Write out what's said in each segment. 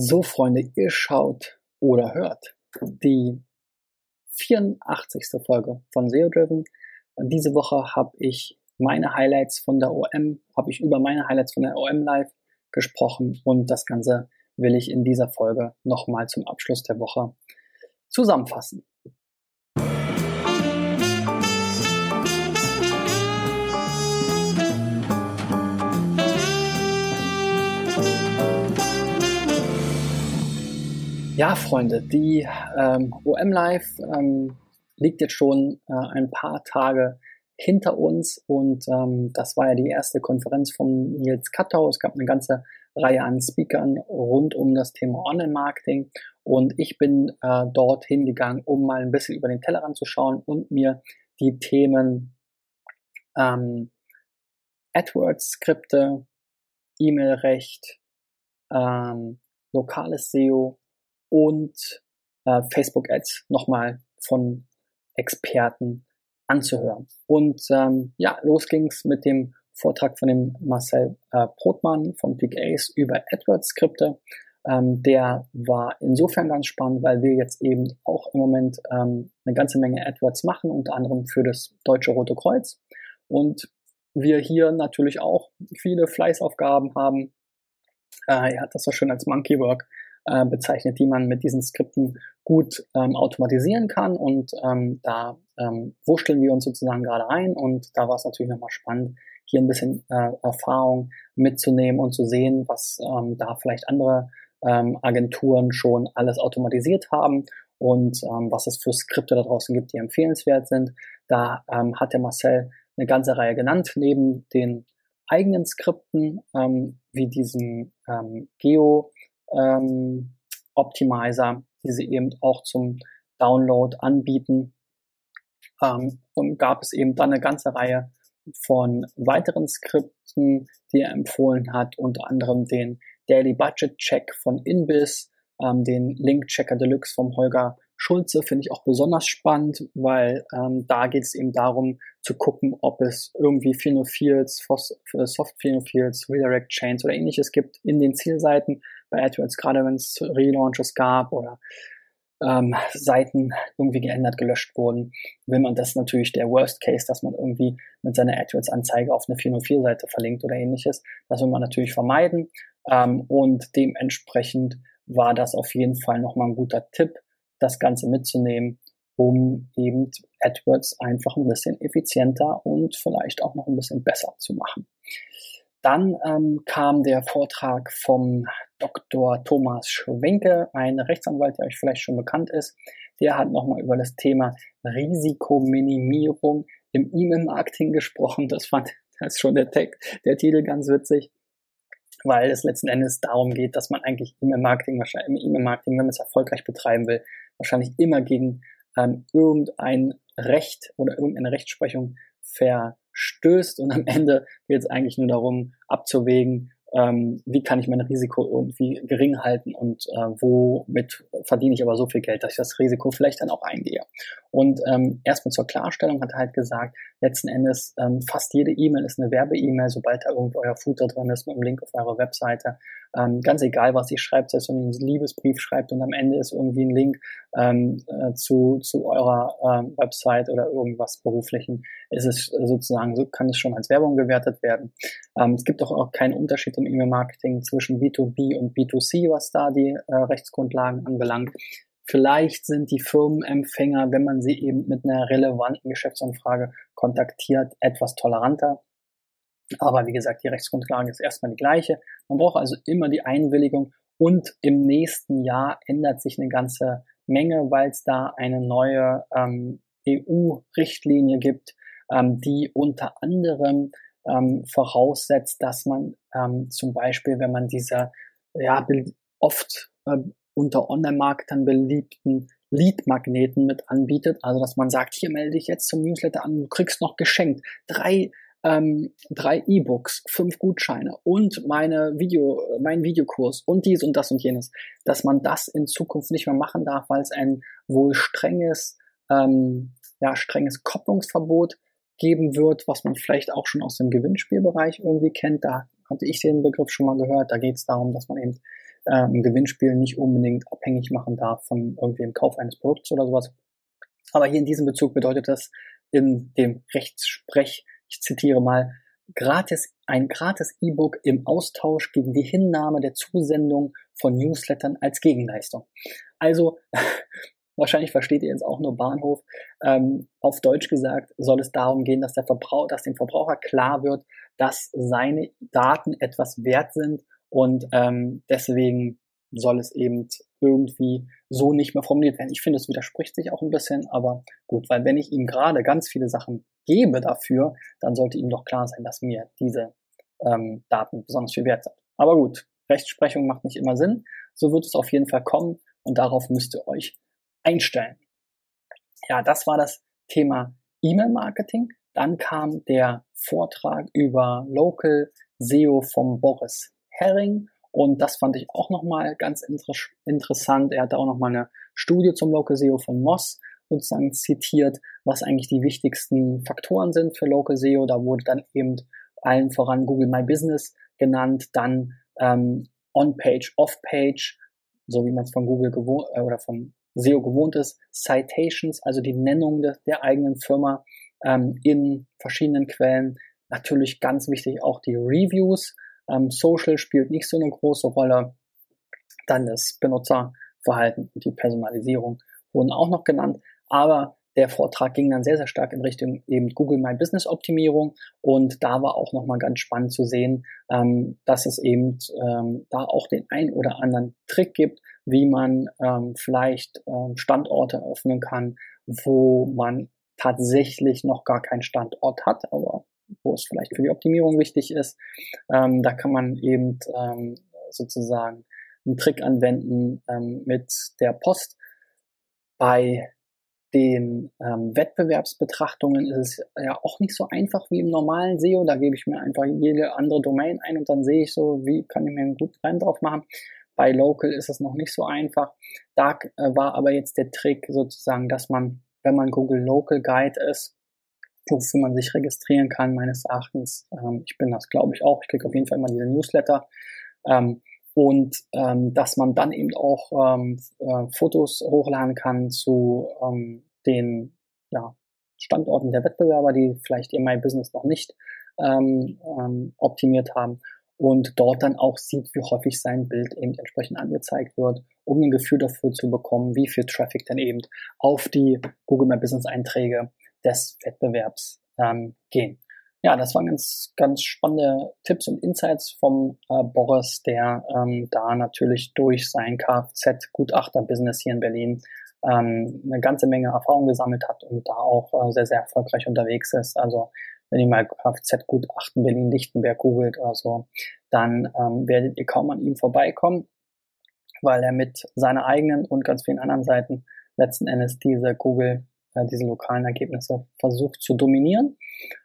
So, Freunde, ihr schaut oder hört die 84. Folge von SEO Driven. Diese Woche habe ich meine Highlights von der OM, habe ich über meine Highlights von der OM Live gesprochen und das Ganze will ich in dieser Folge nochmal zum Abschluss der Woche zusammenfassen. Ja, Freunde, die ähm, OM Live ähm, liegt jetzt schon äh, ein paar Tage hinter uns und ähm, das war ja die erste Konferenz von Nils Kattau. Es gab eine ganze Reihe an Speakern rund um das Thema Online-Marketing und ich bin äh, dort hingegangen, um mal ein bisschen über den Tellerrand zu schauen und mir die Themen ähm, AdWords-Skripte, E-Mail-Recht, ähm, lokales SEO und äh, Facebook Ads nochmal von Experten anzuhören. Und ähm, ja, los ging's mit dem Vortrag von dem Marcel äh, Brotmann von Big Ace über AdWords-Skripte. Ähm, der war insofern ganz spannend, weil wir jetzt eben auch im Moment ähm, eine ganze Menge AdWords machen, unter anderem für das Deutsche Rote Kreuz. Und wir hier natürlich auch viele Fleißaufgaben haben. Äh, er hat das so schön als Monkey Work äh, bezeichnet, die man mit diesen Skripten gut ähm, automatisieren kann. Und ähm, da ähm, wurschteln wir uns sozusagen gerade ein. Und da war es natürlich nochmal spannend, hier ein bisschen äh, Erfahrung mitzunehmen und zu sehen, was ähm, da vielleicht andere ähm, Agenturen schon alles automatisiert haben und ähm, was es für Skripte da draußen gibt, die empfehlenswert sind. Da ähm, hat der Marcel eine ganze Reihe genannt, neben den eigenen Skripten, ähm, wie diesen ähm, Geo ähm, Optimizer, die sie eben auch zum Download anbieten. Ähm, und gab es eben dann eine ganze Reihe von weiteren Skripten, die er empfohlen hat, unter anderem den Daily Budget Check von Inbiz, ähm, den Link Checker Deluxe vom Holger Schulze finde ich auch besonders spannend, weil ähm, da geht es eben darum zu gucken, ob es irgendwie Phenofields, Soft Phenofields, Redirect Chains oder ähnliches gibt in den Zielseiten bei AdWords, gerade wenn es Relaunches gab oder ähm, Seiten irgendwie geändert, gelöscht wurden, will man das natürlich der Worst Case, dass man irgendwie mit seiner AdWords-Anzeige auf eine 404-Seite verlinkt oder ähnliches. Das will man natürlich vermeiden ähm, und dementsprechend war das auf jeden Fall nochmal ein guter Tipp, das Ganze mitzunehmen, um eben AdWords einfach ein bisschen effizienter und vielleicht auch noch ein bisschen besser zu machen. Dann ähm, kam der Vortrag vom Dr. Thomas Schwenke, ein Rechtsanwalt, der euch vielleicht schon bekannt ist. Der hat nochmal über das Thema Risikominimierung im E-Mail-Marketing gesprochen. Das fand das ist schon der, Text, der Titel ganz witzig, weil es letzten Endes darum geht, dass man eigentlich E-Mail-Marketing, wahrscheinlich im E-Mail-Marketing, wenn man es erfolgreich betreiben will, wahrscheinlich immer gegen ähm, irgendein Recht oder irgendeine Rechtsprechung verstößt und am Ende geht es eigentlich nur darum, abzuwägen, ähm, wie kann ich mein Risiko irgendwie gering halten und äh, womit verdiene ich aber so viel Geld, dass ich das Risiko vielleicht dann auch eingehe. Und ähm, erstmal zur Klarstellung hat er halt gesagt, letzten Endes ähm, fast jede E-Mail ist eine Werbe-E-Mail, sobald da irgendwo euer Footer drin ist mit einem Link auf eurer Webseite. Ähm, ganz egal, was ihr schreibt, selbst wenn ihr einen Liebesbrief schreibt und am Ende ist irgendwie ein Link ähm, äh, zu, zu eurer ähm, Website oder irgendwas beruflichen, ist es sozusagen, so kann es schon als Werbung gewertet werden. Ähm, es gibt auch, auch keinen Unterschied im E-Mail-Marketing zwischen B2B und B2C, was da die äh, Rechtsgrundlagen anbelangt. Vielleicht sind die Firmenempfänger, wenn man sie eben mit einer relevanten Geschäftsanfrage kontaktiert, etwas toleranter. Aber wie gesagt, die Rechtsgrundlage ist erstmal die gleiche. Man braucht also immer die Einwilligung und im nächsten Jahr ändert sich eine ganze Menge, weil es da eine neue ähm, EU-Richtlinie gibt, ähm, die unter anderem ähm, voraussetzt, dass man ähm, zum Beispiel, wenn man diese ja, oft äh, unter Online-Marketern beliebten Lead-Magneten mit anbietet. Also, dass man sagt, hier melde dich jetzt zum Newsletter an, du kriegst noch geschenkt drei ähm, drei E-Books, fünf Gutscheine und meine Video, mein Videokurs und dies und das und jenes, dass man das in Zukunft nicht mehr machen darf, weil es ein wohl strenges, ähm, ja, strenges Kopplungsverbot geben wird, was man vielleicht auch schon aus dem Gewinnspielbereich irgendwie kennt. Da hatte ich den Begriff schon mal gehört. Da geht es darum, dass man eben äh, ein Gewinnspiel nicht unbedingt abhängig machen darf von irgendwie dem Kauf eines Produkts oder sowas. Aber hier in diesem Bezug bedeutet das in dem Rechtssprech, ich zitiere mal, gratis, ein gratis E-Book im Austausch gegen die Hinnahme der Zusendung von Newslettern als Gegenleistung. Also, wahrscheinlich versteht ihr jetzt auch nur Bahnhof. Ähm, auf Deutsch gesagt soll es darum gehen, dass, der Verbraucher, dass dem Verbraucher klar wird, dass seine Daten etwas wert sind und ähm, deswegen soll es eben irgendwie so nicht mehr formuliert werden. Ich finde, es widerspricht sich auch ein bisschen, aber gut, weil wenn ich ihm gerade ganz viele Sachen gebe dafür, dann sollte ihm doch klar sein, dass mir diese ähm, Daten besonders viel wert sind. Aber gut, Rechtsprechung macht nicht immer Sinn. So wird es auf jeden Fall kommen und darauf müsst ihr euch einstellen. Ja, das war das Thema E-Mail-Marketing. Dann kam der Vortrag über Local SEO vom Boris Herring und das fand ich auch nochmal ganz inter interessant. Er hat auch nochmal eine Studie zum Local SEO von Moss sozusagen zitiert, was eigentlich die wichtigsten Faktoren sind für Local SEO. Da wurde dann eben allen voran Google My Business genannt, dann ähm, On-Page, Off-Page, so wie man es von Google gewohnt äh, oder von SEO gewohnt ist, Citations, also die Nennung de der eigenen Firma ähm, in verschiedenen Quellen. Natürlich ganz wichtig auch die Reviews, ähm, Social spielt nicht so eine große Rolle. Dann das Benutzerverhalten und die Personalisierung wurden auch noch genannt. Aber der Vortrag ging dann sehr, sehr stark in Richtung eben Google My Business Optimierung und da war auch nochmal ganz spannend zu sehen, ähm, dass es eben ähm, da auch den ein oder anderen Trick gibt, wie man ähm, vielleicht ähm, Standorte eröffnen kann, wo man tatsächlich noch gar keinen Standort hat, aber wo es vielleicht für die Optimierung wichtig ist. Ähm, da kann man eben ähm, sozusagen einen Trick anwenden ähm, mit der Post. Bei den ähm, Wettbewerbsbetrachtungen ist es ja auch nicht so einfach wie im normalen SEO. Da gebe ich mir einfach jede andere Domain ein und dann sehe ich so, wie kann ich mir einen guten Rennen drauf machen. Bei Local ist es noch nicht so einfach. Da äh, war aber jetzt der Trick sozusagen, dass man, wenn man Google Local Guide ist, wofür man sich registrieren kann, meines Erachtens. Ähm, ich bin das, glaube ich, auch. Ich kriege auf jeden Fall immer diese Newsletter. Ähm, und ähm, dass man dann eben auch ähm, äh, Fotos hochladen kann zu ähm, den ja, Standorten der Wettbewerber, die vielleicht ihr My Business noch nicht ähm, ähm, optimiert haben und dort dann auch sieht, wie häufig sein Bild eben entsprechend angezeigt wird, um ein Gefühl dafür zu bekommen, wie viel Traffic dann eben auf die Google My Business Einträge des Wettbewerbs ähm, gehen. Ja, das waren ganz, ganz spannende Tipps und Insights vom äh, Boris, der ähm, da natürlich durch sein Kfz-Gutachter-Business hier in Berlin ähm, eine ganze Menge Erfahrung gesammelt hat und da auch äh, sehr, sehr erfolgreich unterwegs ist. Also wenn ihr mal Kfz-Gutachten Berlin-Lichtenberg googelt oder so, dann ähm, werdet ihr kaum an ihm vorbeikommen, weil er mit seiner eigenen und ganz vielen anderen Seiten letzten Endes diese Google äh, diese lokalen Ergebnisse versucht zu dominieren.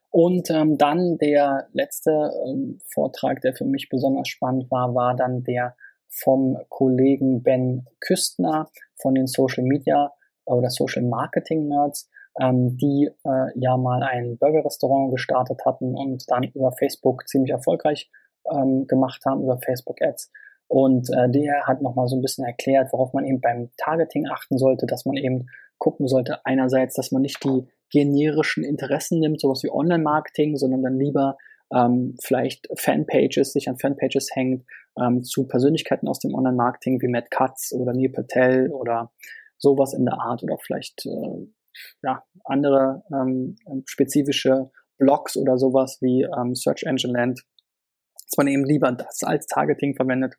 Und ähm, dann der letzte ähm, Vortrag, der für mich besonders spannend war, war dann der vom Kollegen Ben Küstner von den Social Media oder Social Marketing Nerds, ähm, die äh, ja mal ein Burgerrestaurant gestartet hatten und dann über Facebook ziemlich erfolgreich ähm, gemacht haben, über Facebook Ads. Und äh, der hat nochmal so ein bisschen erklärt, worauf man eben beim Targeting achten sollte, dass man eben gucken sollte, einerseits, dass man nicht die generischen Interessen nimmt, sowas wie Online-Marketing, sondern dann lieber ähm, vielleicht Fanpages, sich an Fanpages hängt, ähm, zu Persönlichkeiten aus dem Online-Marketing wie Matt Katz oder Neil Patel oder sowas in der Art oder vielleicht äh, ja, andere ähm, spezifische Blogs oder sowas wie ähm, Search Engine Land, dass man eben lieber das als Targeting verwendet,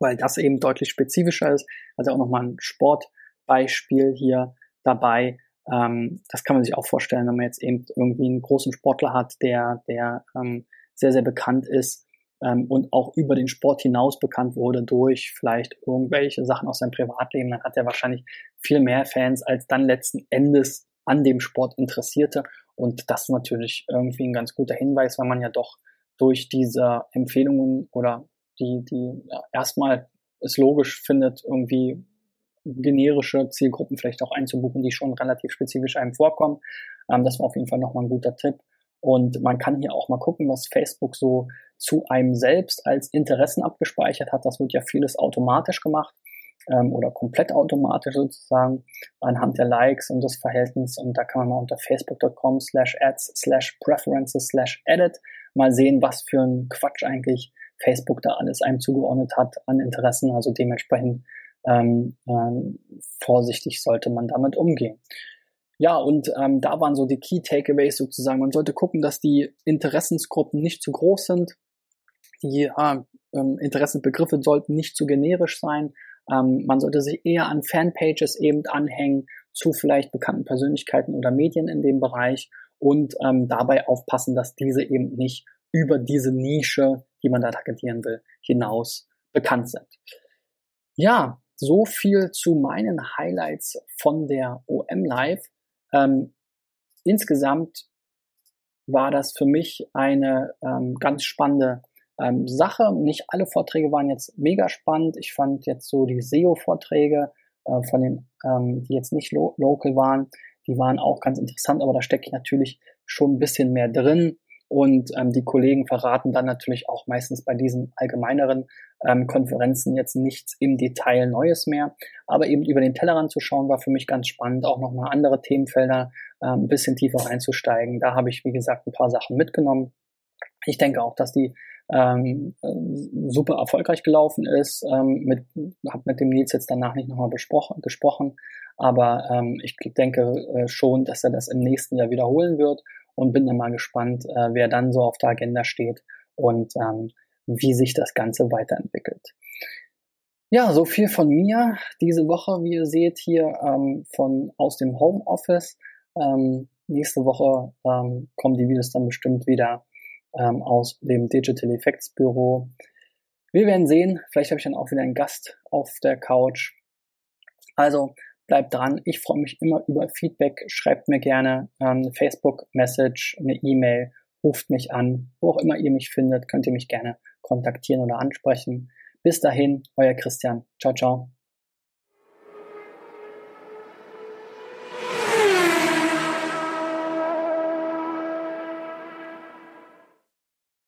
weil das eben deutlich spezifischer ist. Also auch nochmal ein Sport Beispiel hier dabei. Ähm, das kann man sich auch vorstellen, wenn man jetzt eben irgendwie einen großen Sportler hat, der, der ähm, sehr, sehr bekannt ist ähm, und auch über den Sport hinaus bekannt wurde durch vielleicht irgendwelche Sachen aus seinem Privatleben, dann hat er wahrscheinlich viel mehr Fans als dann letzten Endes an dem Sport Interessierte. Und das ist natürlich irgendwie ein ganz guter Hinweis, weil man ja doch durch diese Empfehlungen oder die, die ja, erstmal es logisch findet, irgendwie generische Zielgruppen vielleicht auch einzubuchen, die schon relativ spezifisch einem vorkommen. Ähm, das war auf jeden Fall nochmal ein guter Tipp. Und man kann hier auch mal gucken, was Facebook so zu einem selbst als Interessen abgespeichert hat. Das wird ja vieles automatisch gemacht ähm, oder komplett automatisch sozusagen anhand der Likes und des Verhältnisses. Und da kann man mal unter facebook.com slash ads slash preferences slash edit mal sehen, was für ein Quatsch eigentlich Facebook da alles einem zugeordnet hat an Interessen. Also dementsprechend ähm, ähm, vorsichtig sollte man damit umgehen. Ja, und ähm, da waren so die Key Takeaways sozusagen. Man sollte gucken, dass die Interessensgruppen nicht zu groß sind. Die äh, ähm, Interessenbegriffe sollten nicht zu generisch sein. Ähm, man sollte sich eher an Fanpages eben anhängen zu vielleicht bekannten Persönlichkeiten oder Medien in dem Bereich und ähm, dabei aufpassen, dass diese eben nicht über diese Nische, die man da targetieren will, hinaus bekannt sind. Ja, so viel zu meinen Highlights von der OM Live. Ähm, insgesamt war das für mich eine ähm, ganz spannende ähm, Sache. Nicht alle Vorträge waren jetzt mega spannend. Ich fand jetzt so die SEO-Vorträge äh, von den, ähm, die jetzt nicht lo local waren, die waren auch ganz interessant, aber da stecke ich natürlich schon ein bisschen mehr drin. Und ähm, die Kollegen verraten dann natürlich auch meistens bei diesen allgemeineren ähm, Konferenzen jetzt nichts im Detail Neues mehr. Aber eben über den Tellerrand zu schauen, war für mich ganz spannend, auch nochmal andere Themenfelder äh, ein bisschen tiefer reinzusteigen. Da habe ich, wie gesagt, ein paar Sachen mitgenommen. Ich denke auch, dass die ähm, super erfolgreich gelaufen ist. Ähm, mit, habe mit dem Nils jetzt danach nicht nochmal besprochen, gesprochen, aber ähm, ich denke äh, schon, dass er das im nächsten Jahr wiederholen wird und bin dann mal gespannt, äh, wer dann so auf der Agenda steht und ähm, wie sich das Ganze weiterentwickelt. Ja, so viel von mir diese Woche, wie ihr seht hier ähm, von aus dem Homeoffice. Ähm, nächste Woche ähm, kommen die Videos dann bestimmt wieder ähm, aus dem Digital Effects Büro. Wir werden sehen. Vielleicht habe ich dann auch wieder einen Gast auf der Couch. Also bleibt dran. Ich freue mich immer über Feedback. Schreibt mir gerne ähm, Facebook-Message, eine E-Mail, ruft mich an. Wo auch immer ihr mich findet, könnt ihr mich gerne kontaktieren oder ansprechen. Bis dahin, euer Christian. Ciao, ciao.